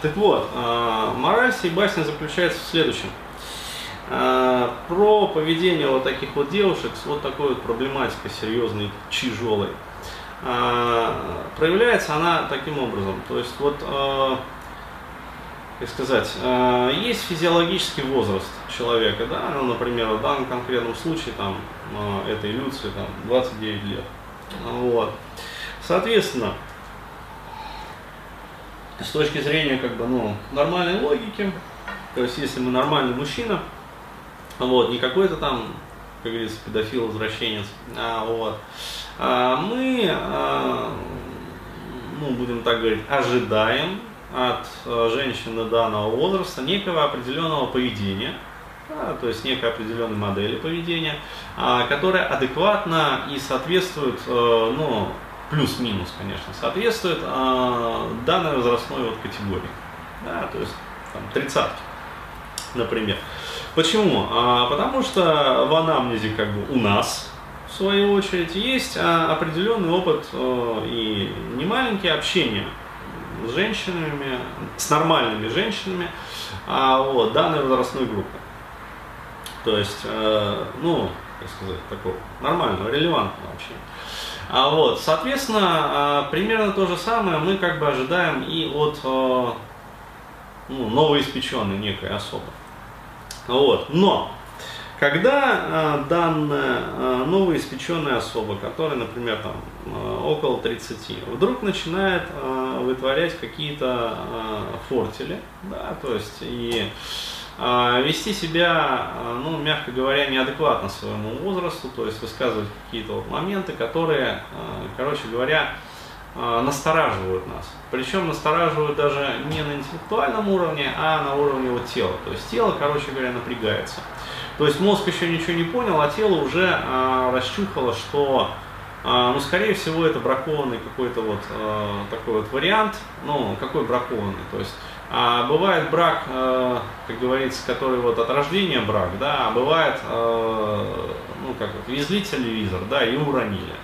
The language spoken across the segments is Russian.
Так вот, э, мораль всей басни заключается в следующем. Э, про поведение вот таких вот девушек с вот такой вот проблематикой серьезной, тяжелой. Э, проявляется она таким образом. То есть вот как сказать, есть физиологический возраст человека, да, ну, например, в данном конкретном случае, там, этой Люции, там, 29 лет, вот. Соответственно, с точки зрения, как бы, ну, нормальной логики, то есть, если мы нормальный мужчина, вот, не какой-то там, как говорится, педофил-возвращенец, а, вот, а мы, а, ну, будем так говорить, ожидаем от э, женщины данного возраста некого определенного поведения, да, то есть некой определенной модели поведения, а, которая адекватно и соответствует, э, ну, плюс-минус, конечно, соответствует а, данной возрастной вот категории. Да, то есть там, тридцатки, например. Почему? А, потому что в анамнезе как бы у нас, в свою очередь, есть а, определенный опыт а, и немаленькие общения с женщинами, с нормальными женщинами а, вот, данной возрастной группы. То есть, э, ну, как сказать, такого нормального, релевантного общения. А вот, соответственно, э, примерно то же самое мы как бы ожидаем и от э, ну, новоиспеченной некой особы. Вот. Но когда э, данная э, новоиспеченная особа, которая, например, там, около 30, вдруг начинает вытворять какие-то э, фортили, да, то есть и вести себя, э, ну, мягко говоря, неадекватно своему возрасту, то есть высказывать какие-то вот моменты, которые, э, короче говоря, настораживают нас. Причем настораживают даже не на интеллектуальном уровне, а на уровне вот тела. То есть тело, короче говоря, напрягается. То есть мозг еще ничего не понял, а тело уже а, расчухало, что, а, ну, скорее всего, это бракованный какой-то вот а, такой вот вариант. Ну, какой бракованный? То есть а бывает брак, а, как говорится, который вот от рождения брак, да, а бывает, а, ну, как вот, везли телевизор, да, и уронили.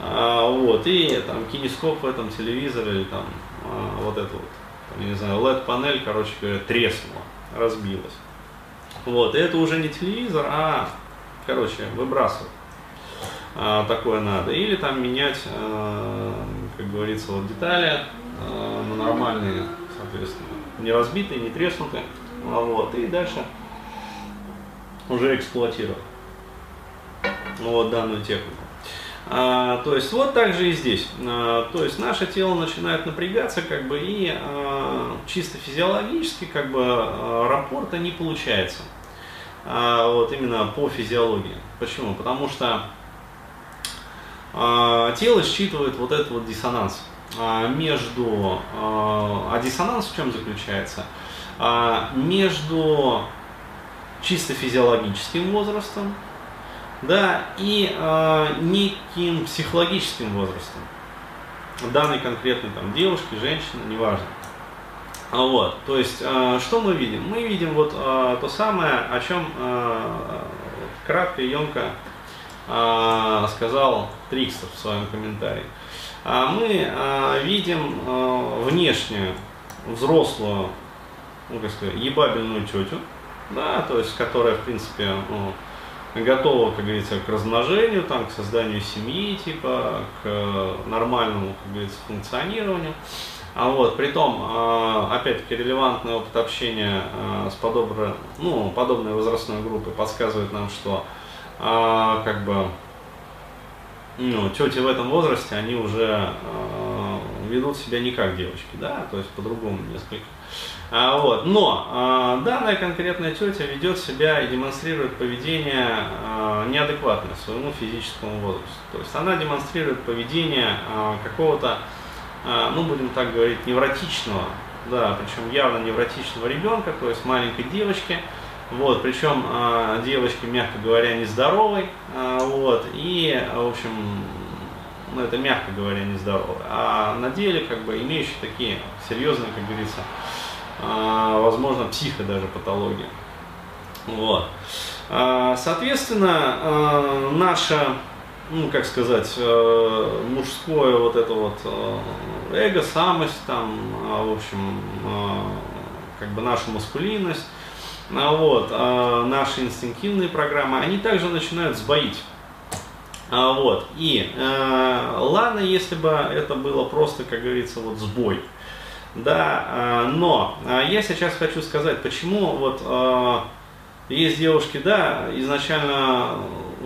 А, вот, и там кинескоп в этом телевизоре, или там а, вот это вот, там, не знаю, LED-панель, короче говоря, треснула, разбилась. Вот, и это уже не телевизор, а, короче, выбрасывать. А, такое надо. Или там менять, а, как говорится, вот детали а, на нормальные, соответственно, не разбитые, не треснутые. А, вот, и дальше уже эксплуатировать вот данную технику. А, то есть вот так же и здесь. А, то есть наше тело начинает напрягаться, как бы, и а, чисто физиологически, как бы, а, рапорта не получается. А, вот именно по физиологии. Почему? Потому что а, тело считывает вот этот вот диссонанс а, между, а, а диссонанс в чем заключается? А, между чисто физиологическим возрастом, да, и неким психологическим возрастом данной конкретной там девушки, женщины, неважно. А вот, то есть, что мы видим? Мы видим вот то самое, о чем кратко и емко сказал Трикстер в своем комментарии. А мы э, видим э, внешнюю, взрослую, ну, как сказать, ебабельную тетю, да, то есть, которая, в принципе, ну, готова, как говорится, к размножению, там, к созданию семьи, типа, к нормальному, как говорится, функционированию. А вот, притом, а, опять-таки, релевантный опыт общения а, с подобной, ну, подобной возрастной группой подсказывает нам, что а, как бы ну, тети в этом возрасте, они уже ведут себя не как девочки, да, то есть по-другому несколько. А, вот. Но а, данная конкретная тетя ведет себя и демонстрирует поведение а, неадекватное своему физическому возрасту. То есть она демонстрирует поведение а, какого-то, а, ну будем так говорить, невротичного, да, причем явно невротичного ребенка, то есть маленькой девочки. Вот, причем э, девочки, мягко говоря, нездоровой, э, вот, и, в общем, ну, это мягко говоря, нездоровой, а на деле, как бы, имеющие такие серьезные, как говорится, а, возможно, психо даже патология. Вот. А, соответственно, а, наша ну, как сказать, э, мужское вот это вот э, эго, самость, там, а, в общем, э, как бы наша маскулинность, а, вот, наши инстинктивные программы, они также начинают сбоить. А, вот, и ладно, если бы это было просто, как говорится, вот сбой, да, но я сейчас хочу сказать, почему вот есть девушки, да, изначально,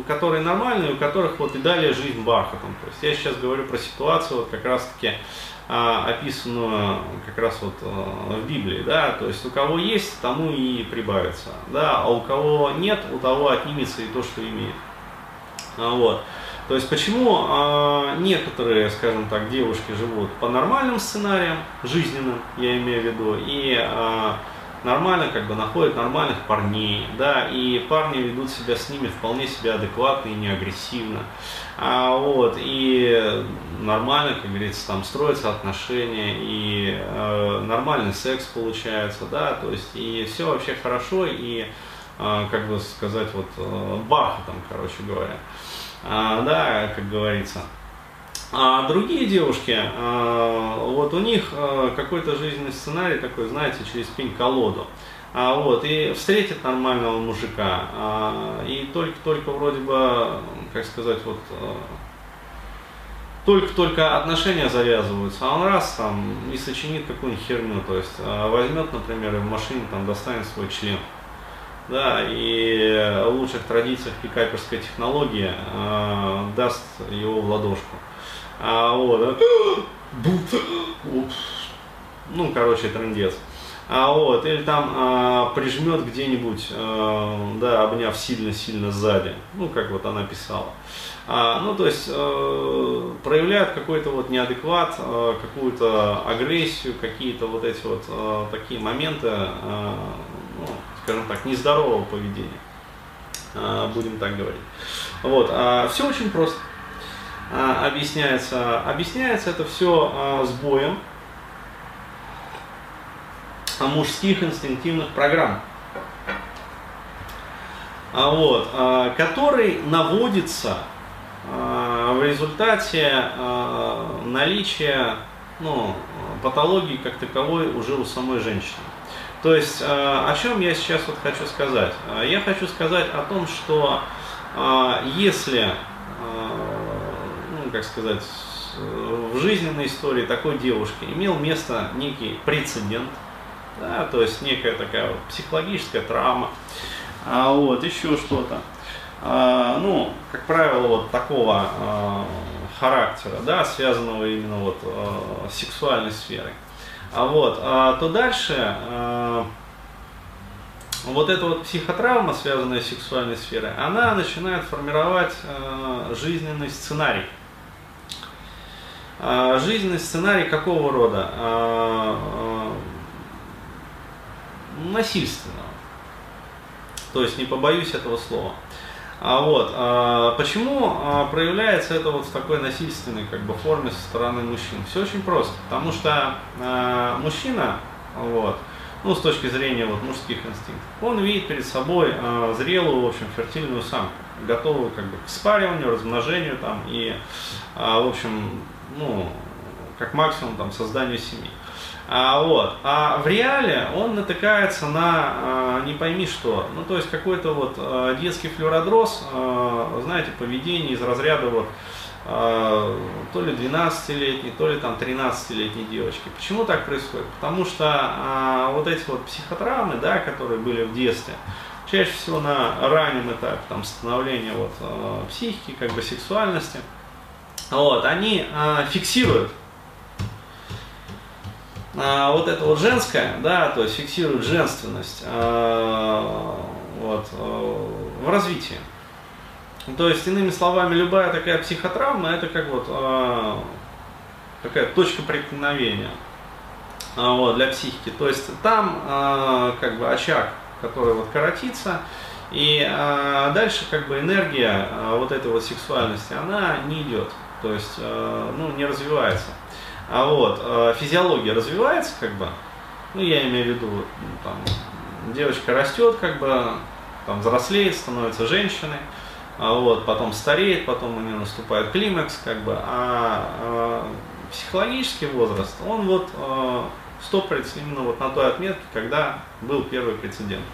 которые нормальные, у которых вот и далее жизнь бархатом. То есть я сейчас говорю про ситуацию вот как раз-таки описанную как раз вот а, в Библии, да, то есть у кого есть, тому и прибавится, да, а у кого нет, у того отнимется и то, что имеет. А, вот. То есть почему а, некоторые, скажем так, девушки живут по нормальным сценариям, жизненным, я имею в виду, и а, нормально как бы находят нормальных парней, да, и парни ведут себя с ними вполне себе адекватно и не агрессивно. А, вот, и нормально, как говорится, там строятся отношения, и э, нормальный секс получается, да, то есть, и все вообще хорошо, и, э, как бы сказать, вот, э, там, короче говоря, а, да, как говорится. А другие девушки, а, вот у них а, какой-то жизненный сценарий такой, знаете, через пень-колоду. А, вот, и встретит нормального мужика, и только-только вроде бы, как сказать, вот, только-только отношения завязываются, а он раз там и сочинит какую-нибудь херню, то есть возьмет, например, и в машине там достанет свой член. Да, и в лучших традициях пикаперской технологии э, даст его в ладошку. А, вот, ну, короче, трендец. А вот, или там а, прижмет где-нибудь, а, да, обняв сильно-сильно сзади, ну, как вот она писала. А, ну, то есть, а, проявляет какой-то вот неадекват, а, какую-то агрессию, какие-то вот эти вот а, такие моменты, а, ну, скажем так, нездорового поведения, а, будем так говорить. Вот, а, все очень просто. А, объясняется. Объясняется это все а, сбоем мужских инстинктивных программ, а, вот, который наводится в результате наличия ну, патологии как таковой уже у самой женщины. То есть, о чем я сейчас вот хочу сказать? Я хочу сказать о том, что если как сказать, в жизненной истории такой девушки имел место некий прецедент, да, то есть некая такая вот психологическая травма, а вот еще что-то. А, ну, как правило, вот такого а, характера, да, связанного именно вот а, с сексуальной сферой. А вот, а, то дальше а, вот эта вот психотравма, связанная с сексуальной сферой, она начинает формировать а, жизненный сценарий. А, жизненный сценарий какого рода? А, а, насильственного. То есть не побоюсь этого слова. А вот, почему проявляется это вот в такой насильственной как бы, форме со стороны мужчин? Все очень просто. Потому что мужчина, вот, ну, с точки зрения вот, мужских инстинктов, он видит перед собой зрелую, в общем, фертильную самку, готовую как бы, к спариванию, размножению там, и, а, в общем, ну, как максимум там созданию семьи. А, вот. а в реале он натыкается на а, не пойми что. Ну, то есть какой-то вот а, детский флюородроз, а, знаете, поведение из разряда вот а, то ли 12-летней, то ли там 13-летней девочки. Почему так происходит? Потому что а, вот эти вот психотравмы, да, которые были в детстве, чаще всего на раннем этапе там, становления вот, а, психики, как бы сексуальности, вот, они а, фиксируют а, вот это вот женское, да, то есть фиксируют женственность а, вот, а, в развитии. То есть, иными словами, любая такая психотравма это как вот а, такая точка преткновения а, вот, для психики. То есть там а, как бы очаг, который вот коротится, и а, дальше как бы энергия а, вот этой вот сексуальности, она не идет то есть э, ну, не развивается. А вот э, физиология развивается, как бы, ну я имею в виду, ну, там, девочка растет, как бы, там взрослеет, становится женщиной, а вот, потом стареет, потом у нее наступает климакс, как бы, а, а психологический возраст, он вот э, стопорится именно вот на той отметке, когда был первый прецедент.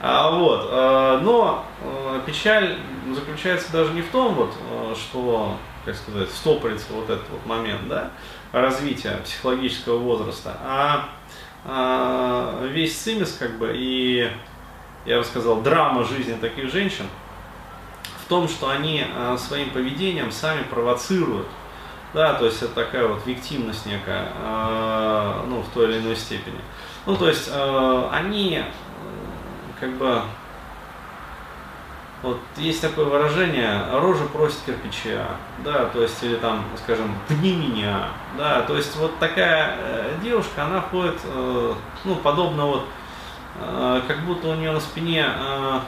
А, вот, э, но э, печаль заключается даже не в том, вот, э, что, как сказать, стопорится вот этот вот момент, да, развития психологического возраста, а, а весь цимис, как бы, и, я бы сказал, драма жизни таких женщин в том, что они своим поведением сами провоцируют да, то есть это такая вот виктимность некая, э, ну, в той или иной степени. Ну, то есть э, они как бы вот есть такое выражение, рожа просит кирпича, да, то есть, или там, скажем, пни меня, да, то есть вот такая э, девушка, она ходит, э, ну, подобно вот, э, как будто у нее на спине э,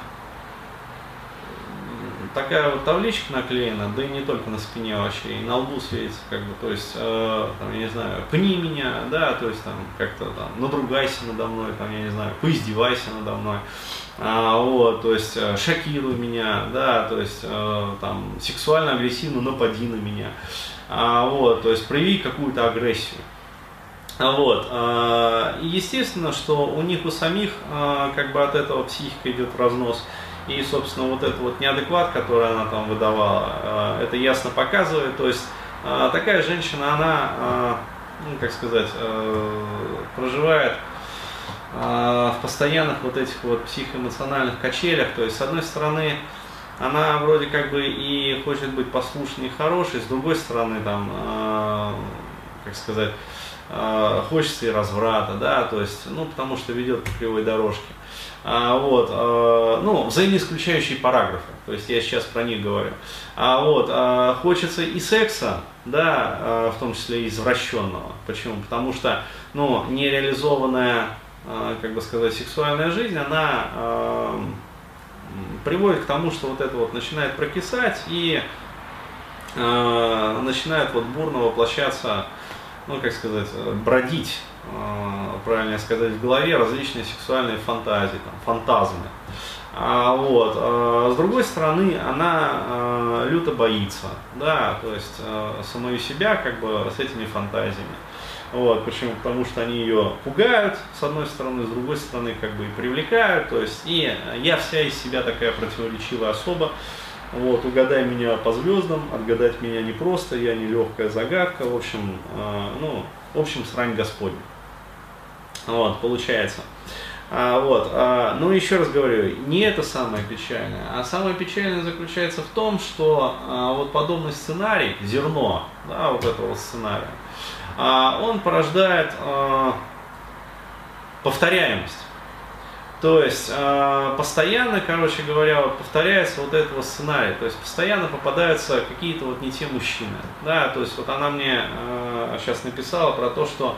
такая вот табличка наклеена, да и не только на спине вообще, и на лбу светится, как бы, то есть, э, там, я не знаю, пни меня, да, то есть, там, как-то там, надругайся надо мной, там, я не знаю, поиздевайся надо мной, а, вот, то есть, э, шокируй меня, да, то есть, э, там, сексуально агрессивно напади на меня, а, вот, то есть, прояви какую-то агрессию. Вот. Э, и естественно, что у них у самих э, как бы от этого психика идет в разнос. И, собственно, вот этот вот неадекват, который она там выдавала, э, это ясно показывает. То есть э, такая женщина, она, э, ну, как сказать, проживает в постоянных вот этих вот психоэмоциональных качелях. То есть, с одной стороны, она вроде как бы и хочет быть послушной и хорошей, с другой стороны, там, как сказать, хочется и разврата, да, то есть, ну, потому что ведет по кривой дорожке. А, вот, а, ну, взаимоисключающие параграфы, то есть я сейчас про них говорю. А, вот, а, хочется и секса, да, в том числе извращенного. Почему? Потому что, ну, нереализованная, как бы сказать, сексуальная жизнь, она приводит к тому, что вот это вот начинает прокисать и начинает вот бурно воплощаться, ну, как сказать, бродить Э, правильно сказать, в голове различные сексуальные фантазии, там, фантазмы. А, вот. А, с другой стороны, она а, люто боится, да, то есть а, самую себя как бы с этими фантазиями. Вот, почему? Потому что они ее пугают, с одной стороны, с другой стороны, как бы и привлекают. То есть, и я вся из себя такая противоречивая особа. Вот, угадай меня по звездам, отгадать меня непросто, я не легкая загадка. В общем, э, ну, в общем, срань Господня. Вот, получается. А, вот, а, ну еще раз говорю, не это самое печальное, а самое печальное заключается в том, что а, вот подобный сценарий, зерно, да, вот этого сценария, а, он порождает а, повторяемость. То есть э, постоянно, короче говоря, вот повторяется вот этого сценария. То есть постоянно попадаются какие-то вот не те мужчины. Да, то есть вот она мне э, сейчас написала про то, что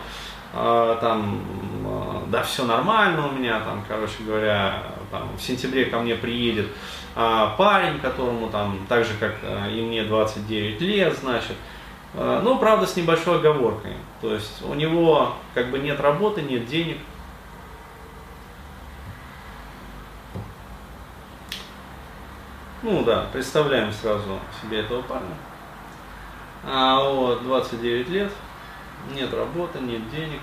там, э, да, все нормально у меня, там, короче говоря, там, в сентябре ко мне приедет э, парень, которому там, так же, как э, и мне 29 лет, значит, ну, правда, с небольшой оговоркой. То есть у него как бы нет работы, нет денег, Ну да, представляем сразу себе этого парня. А вот, 29 лет, нет работы, нет денег.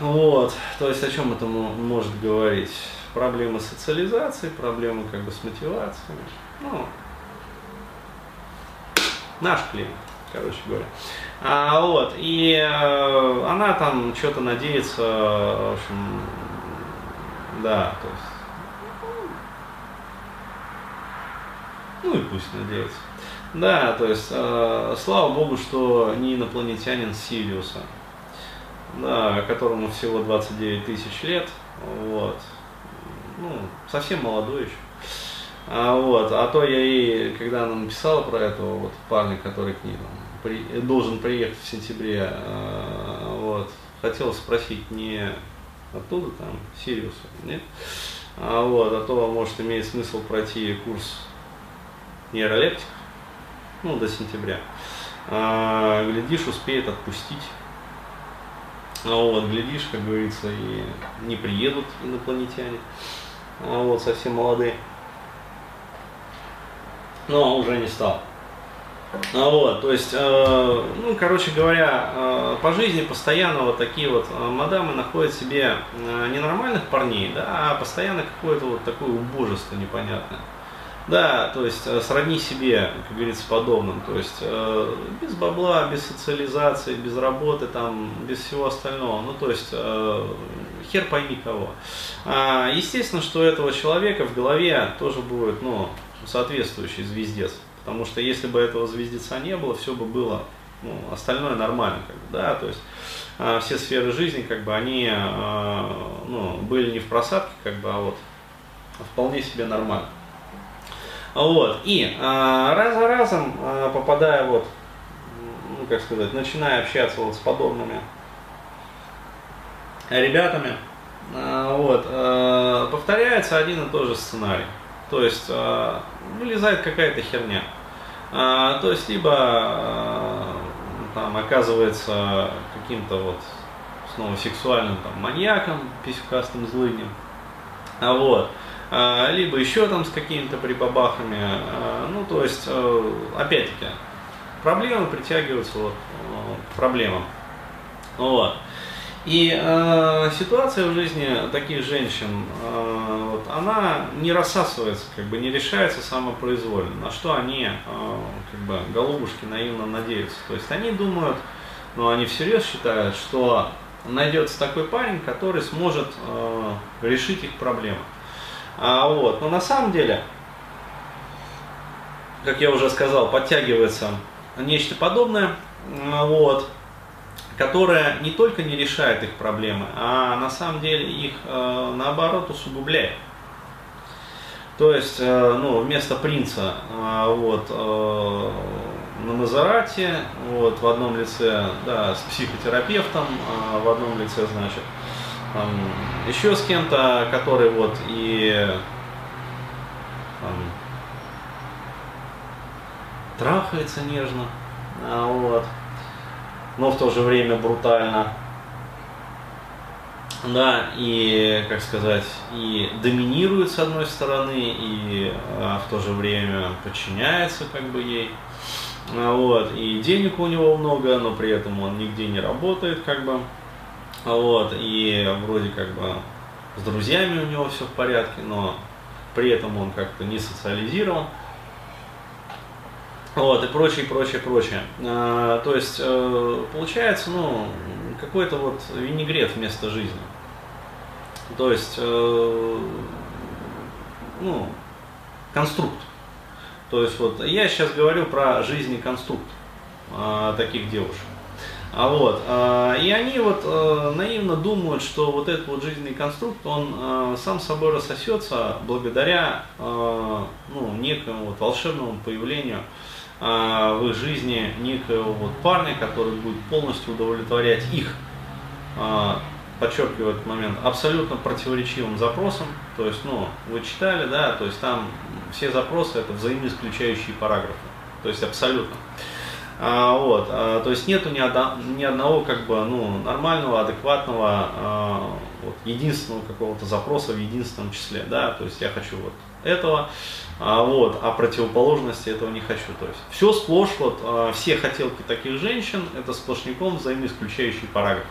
Вот, то есть о чем это может говорить? Проблемы социализации, проблемы как бы с мотивацией. Ну, наш клиент, короче говоря. А, вот, и э, она там что-то надеется, в общем, да, то есть. Ну и пусть надеется. Да, то есть, э, слава богу, что не инопланетянин Сириуса, да, которому всего 29 тысяч лет, вот, ну, совсем молодой еще. А, вот, а то я ей, когда она написала про этого вот парня, который к ней там, при, должен приехать в сентябре, э, вот, хотел спросить, не оттуда, там, Сириуса, нет? А, вот, а то, может, имеет смысл пройти курс нейролептиков, ну, до сентября. А, глядишь, успеет отпустить. А вот, глядишь, как говорится, и не приедут инопланетяне. а, вот, совсем молодые. Но уже не стал. А, вот, то есть, э, ну, короче говоря, э, по жизни постоянно вот такие вот э, мадамы находят себе э, не парней, да, а постоянно какое-то вот такое убожество непонятное. Да, то есть э, сродни себе, как говорится, подобным. То есть э, без бабла, без социализации, без работы, там, без всего остального. Ну, то есть э, хер пойми кого. А, естественно, что у этого человека в голове тоже будет, ну, соответствующий звездец. Потому что если бы этого звездеца не было, все бы было, ну, остальное нормально, как бы, да, то есть э, все сферы жизни, как бы, они, э, ну, были не в просадке, как бы, а вот вполне себе нормально. Вот. И а, раз за разом, а, попадая вот, ну, как сказать, начиная общаться вот с подобными ребятами, а, вот, а, повторяется один и тот же сценарий. То есть а, вылезает какая-то херня. А, то есть либо а, там оказывается каким-то вот снова сексуальным там маньяком, писюкастым злыднем. А вот. А, либо еще там с какими-то прибабахами. А, ну, то есть, э, опять-таки, проблемы притягиваются вот к проблемам. Вот. И э, ситуация в жизни таких женщин, э, вот, она не рассасывается, как бы не решается самопроизвольно, на что они, э, как бы, голубушки наивно надеются. То есть они думают, ну они всерьез считают, что найдется такой парень, который сможет э, решить их проблемы. А, вот. Но на самом деле, как я уже сказал, подтягивается нечто подобное, вот, которое не только не решает их проблемы, а на самом деле их э, наоборот усугубляет. То есть, э, ну, вместо принца э, вот, э, на Мазерате, вот, в одном лице, да, с психотерапевтом, э, в одном лице, значит, там, еще с кем-то, который вот и там, трахается нежно, а, вот, но в то же время брутально. Да, и, как сказать, и доминирует с одной стороны, и а, в то же время подчиняется как бы ей. А, вот, и денег у него много, но при этом он нигде не работает, как бы. Вот, и вроде как бы с друзьями у него все в порядке, но при этом он как-то не социализирован. Вот, и прочее, прочее, прочее. А, то есть, э, получается, ну, какой-то вот винегрет вместо жизни. То есть, э, ну, конструкт. То есть, вот, я сейчас говорю про жизненный конструкт э, таких девушек. А вот, а, и они вот а, наивно думают, что вот этот вот жизненный конструкт, он а, сам собой рассосется благодаря ну, некому вот волшебному появлению в их жизни некоего вот парня, который будет полностью удовлетворять их, подчеркиваю этот момент, абсолютно противоречивым запросом. То есть, ну, вы читали, да, то есть там все запросы это взаимоисключающие параграфы. То есть абсолютно. А, вот, а, то есть нету ни, одно, ни одного как бы ну, нормального, адекватного, а, вот, единственного какого-то запроса в единственном числе, да, то есть я хочу вот этого, а, вот, а противоположности этого не хочу. То есть все сплошь, вот, а, все хотелки таких женщин, это сплошняком взаимоисключающий параграф.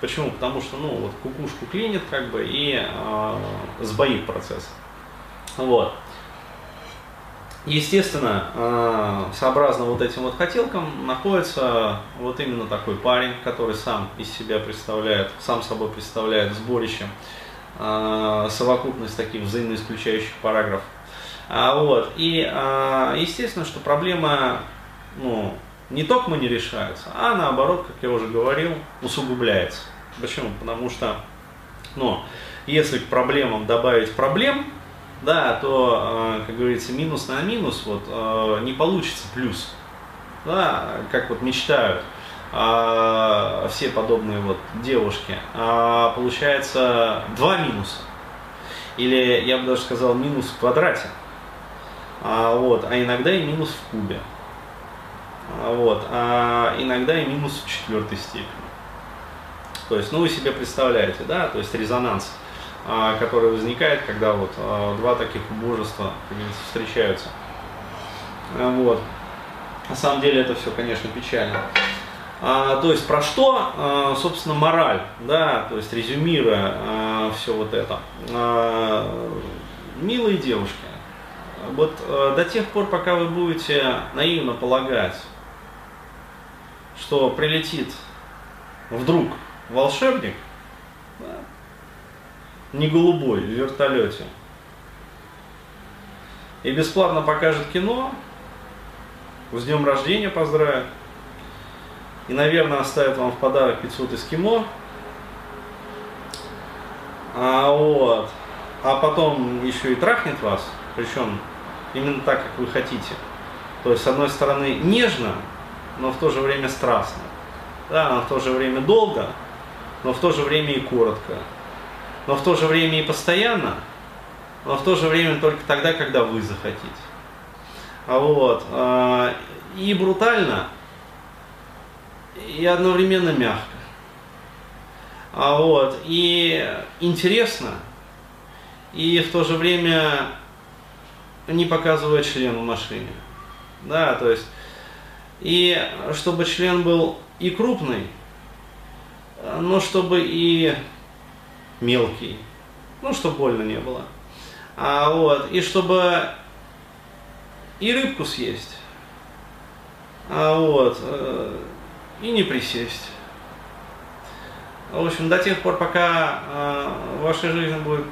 Почему? Потому что, ну, вот кукушку клинит, как бы, и э, сбоит процесс. Вот. Естественно, э, сообразно вот этим вот хотелкам находится вот именно такой парень, который сам из себя представляет, сам собой представляет сборище, э, совокупность таких взаимоисключающих параграфов. А, вот. И э, естественно, что проблема ну, не только не решается, а наоборот, как я уже говорил, усугубляется. Почему? Потому что, ну, если к проблемам добавить проблем, да, то, э, как говорится, минус на минус вот, э, не получится плюс. Да, как вот мечтают а, все подобные вот девушки. А получается два минуса. Или я бы даже сказал минус в квадрате. А, вот, а иногда и минус в кубе. А, вот, а иногда и минус в четвертой степени. То есть, ну вы себе представляете, да, то есть резонанс а, который возникает, когда вот а, два таких убожества встречаются. Вот. На самом деле это все, конечно, печально. А, то есть про что, а, собственно, мораль, да, то есть резюмируя а, все вот это. А, милые девушки, вот а, до тех пор, пока вы будете наивно полагать, что прилетит вдруг волшебник, не голубой, в вертолете, и бесплатно покажет кино, с днем рождения поздравит, и, наверное, оставит вам в подарок 500 эскимо, а, вот, а потом еще и трахнет вас, причем именно так, как вы хотите. То есть, с одной стороны, нежно, но в то же время страстно. Да, но в то же время долго, но в то же время и коротко. Но в то же время и постоянно, но в то же время только тогда, когда вы захотите. А вот, а, и брутально, и одновременно мягко. А вот, и интересно, и в то же время не показывает член в машине. Да, то есть и чтобы член был и крупный, но чтобы и мелкий, ну, чтобы больно не было. А вот, и чтобы и рыбку съесть, а вот, э, и не присесть. В общем, до тех пор, пока э, в вашей жизни будет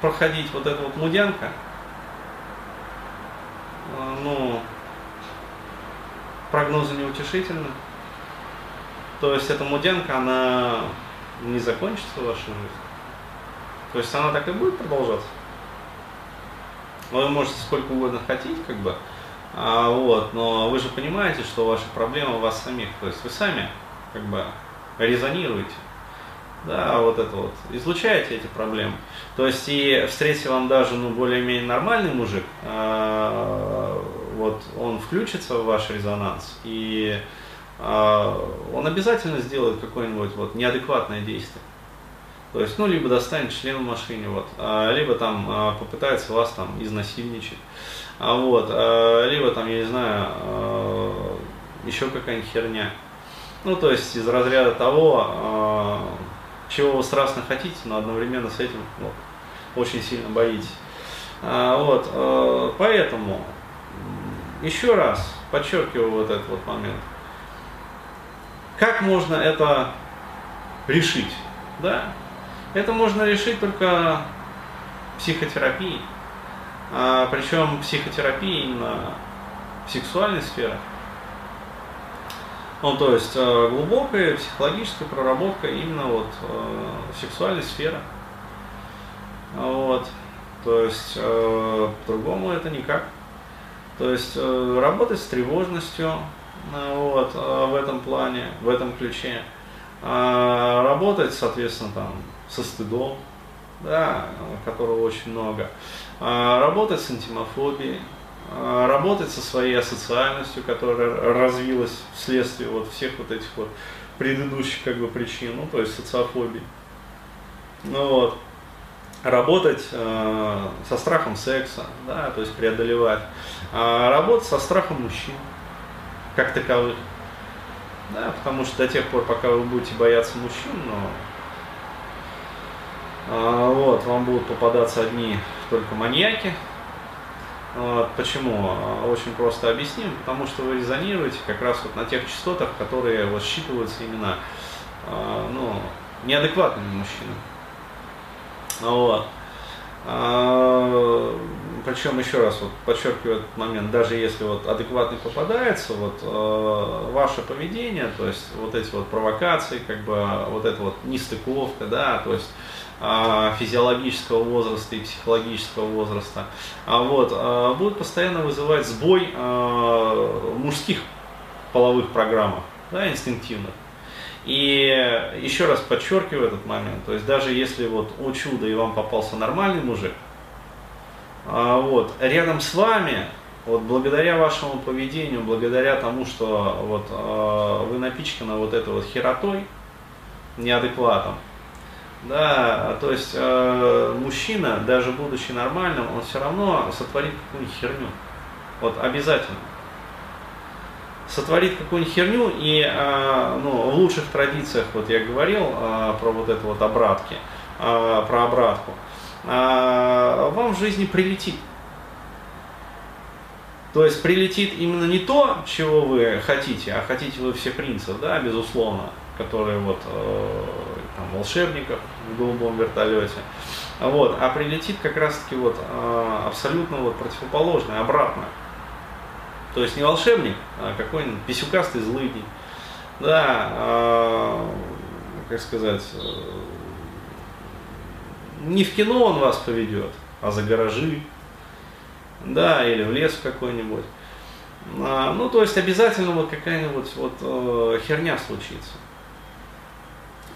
проходить вот эта вот мудянка, э, ну, прогнозы неутешительны. То есть эта муденка, она не закончится в вашей жизни. То есть она так и будет продолжаться. Вы можете сколько угодно хотеть, как бы, а, вот, но вы же понимаете, что ваша проблема у вас самих. То есть вы сами как бы резонируете. Да, вот это вот, излучаете эти проблемы. То есть и встретите вам даже, ну, более-менее нормальный мужик, а, вот он включится в ваш резонанс, и э, он обязательно сделает какое-нибудь вот неадекватное действие. То есть, ну, либо достанет член в машине, вот, а, либо там а, попытается вас там изнасильничать, а вот, либо там, я не знаю, еще какая-нибудь херня. Ну, то есть, из разряда того, чего вы страстно хотите, но одновременно с этим вот, очень сильно боитесь. Вот, поэтому еще раз подчеркиваю вот этот вот момент. Как можно это решить? Да? Это можно решить только психотерапией. А, причем психотерапия именно в сексуальной сфере. Ну, то есть э, глубокая психологическая проработка именно вот э, сексуальной сферы. Вот. То есть э, по-другому это никак. То есть работать с тревожностью вот, в этом плане, в этом ключе. Работать, соответственно, там, со стыдом, да, которого очень много. Работать с интимофобией, работать со своей асоциальностью, которая развилась вследствие вот всех вот этих вот предыдущих как бы причин, ну, то есть социофобии. Ну вот работать э, со страхом секса, да, то есть преодолевать, а работать со страхом мужчин, как таковых, да, потому что до тех пор, пока вы будете бояться мужчин, но э, вот, вам будут попадаться одни только маньяки. Вот, почему? Очень просто объясним, потому что вы резонируете как раз вот на тех частотах, которые вот считываются именно ну, неадекватными мужчинами. Вот. А, причем еще раз вот подчеркиваю этот момент, даже если вот адекватный попадается, вот э, ваше поведение, то есть вот эти вот провокации, как бы вот эта вот нестыковка, да, то есть физиологического возраста и психологического возраста, а вот э, будет постоянно вызывать сбой мужских половых программах, да, инстинктивных. И еще раз подчеркиваю этот момент, то есть даже если вот о чудо и вам попался нормальный мужик, а, вот, рядом с вами, вот благодаря вашему поведению, благодаря тому, что вот, а, вы напичканы вот этой вот херотой, неадекватом, Да, то есть э, мужчина, даже будучи нормальным, он все равно сотворит какую-нибудь херню. Вот обязательно. Сотворит какую-нибудь херню, и э, ну, в лучших традициях, вот я говорил э, про вот это вот обратки, э, про обратку, э, вам в жизни прилетит. То есть прилетит именно не то, чего вы хотите, а хотите вы все принцев, да, безусловно, которые вот э, там, волшебников в голубом вертолете. Вот, а прилетит как раз-таки вот э, абсолютно вот противоположное, обратное. То есть не волшебник, а какой-нибудь писюкастый злыдень. Да, э, как сказать, э, не в кино он вас поведет, а за гаражи, да, или в лес какой-нибудь. А, ну, то есть обязательно вот какая-нибудь вот э, херня случится.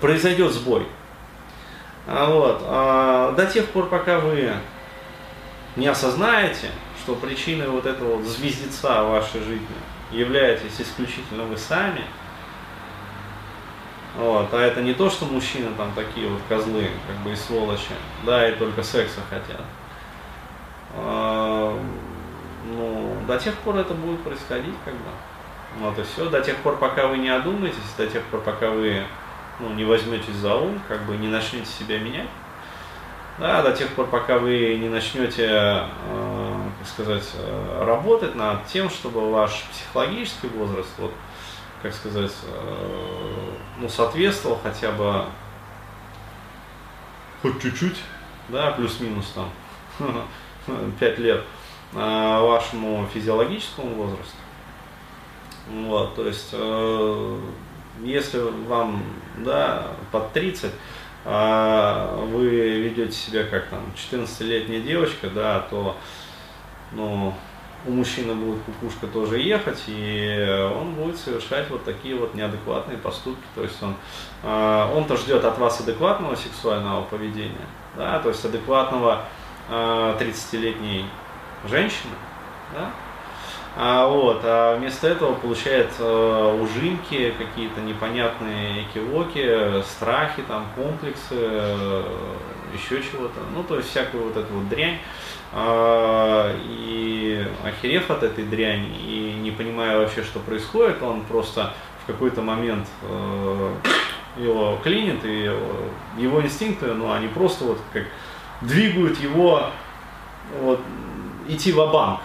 Произойдет сбой. А, вот, а, до тех пор, пока вы не осознаете, что причиной вот этого вот звездеца вашей жизни являетесь исключительно вы сами, вот, а это не то, что мужчины там такие вот козлы, как бы и сволочи, да, и только секса хотят. А, ну, до тех пор это будет происходить, как бы. Вот и все. До тех пор, пока вы не одумаетесь, до тех пор, пока вы ну, не возьметесь за ум, как бы не начнете себя менять. Да, до тех пор, пока вы не начнете, э, как сказать, э, работать над тем, чтобы ваш психологический возраст, вот, как сказать, э, ну, соответствовал хотя бы хоть чуть-чуть, да, плюс-минус там, 5 лет э, вашему физиологическому возрасту. Вот, то есть, э, если вам да, под 30, э, вы ведете себя как там 14-летняя девочка, да, то ну, у мужчины будет кукушка тоже ехать, и он будет совершать вот такие вот неадекватные поступки. То есть он, он-то ждет от вас адекватного сексуального поведения, да, то есть адекватного 30-летней женщины, да? А, вот, а вместо этого получает э, ужимки, какие-то непонятные экивоки, страхи, там, комплексы, э, еще чего-то. Ну, то есть всякую вот эту вот дрянь. Э, и охерев от этой дряни и не понимая вообще, что происходит, он просто в какой-то момент э, его клинит, и его инстинкты, ну, они просто вот как двигают его вот, идти в банк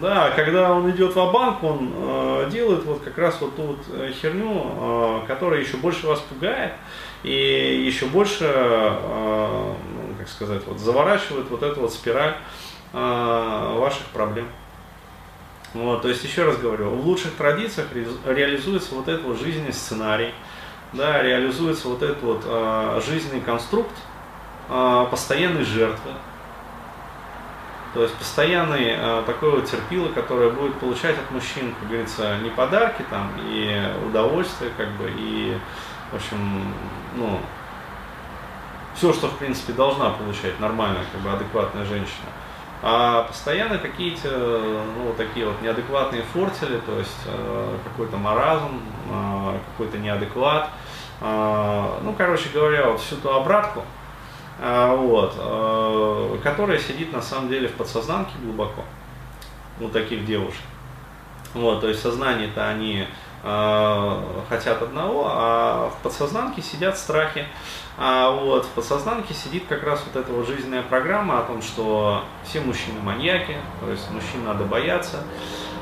Да, когда он идет в банк он э, делает вот как раз вот ту вот э, херню, э, которая еще больше вас пугает и еще больше, э, ну, как сказать, вот заворачивает вот эту вот спираль э, ваших проблем. Вот, то есть еще раз говорю, в лучших традициях реализуется вот этот вот жизненный сценарий, да, реализуется вот этот вот э, жизненный конструкт, а, постоянной жертвы. То есть постоянный э, такой вот терпило, которое будет получать от мужчин, как говорится, не подарки там и удовольствие, как бы, и, в общем, ну, все, что, в принципе, должна получать нормальная, как бы, адекватная женщина. А постоянно какие-то, ну, вот такие вот неадекватные фортели, то есть э, какой-то маразм, э, какой-то неадекват. Э, ну, короче говоря, вот всю ту обратку, вот, а, которая сидит на самом деле в подсознанке глубоко у таких девушек. Вот, то есть сознание-то они э, хотят одного, а в подсознанке сидят страхи. А вот в подсознанке сидит как раз вот эта вот жизненная программа о том, что все мужчины маньяки, то есть мужчин надо бояться.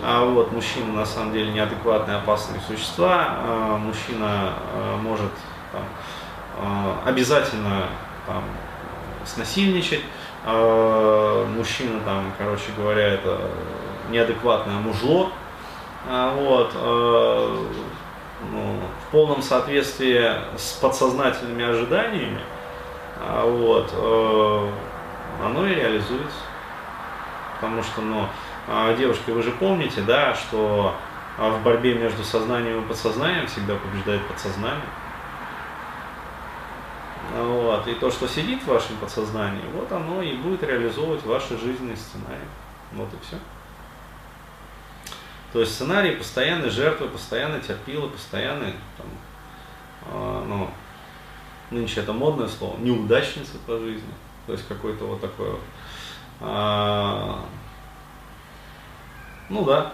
А вот мужчина на самом деле неадекватные, опасные существа. А, мужчина а, может там, а, обязательно там, снасильничать, а мужчина там, короче говоря, это неадекватное мужло, а вот, а, ну, в полном соответствии с подсознательными ожиданиями, вот, а, оно и реализуется. Потому что, ну, девушки, вы же помните, да, что в борьбе между сознанием и подсознанием всегда побеждает подсознание. Вот. И то, что сидит в вашем подсознании, вот оно и будет реализовывать ваши жизненные сценарии. Вот и все. То есть сценарий постоянной жертвы, постоянно терпилы, постоянный там, э, ну, нынче это модное слово, неудачница по жизни, то есть какой-то вот такой вот, а, ну да,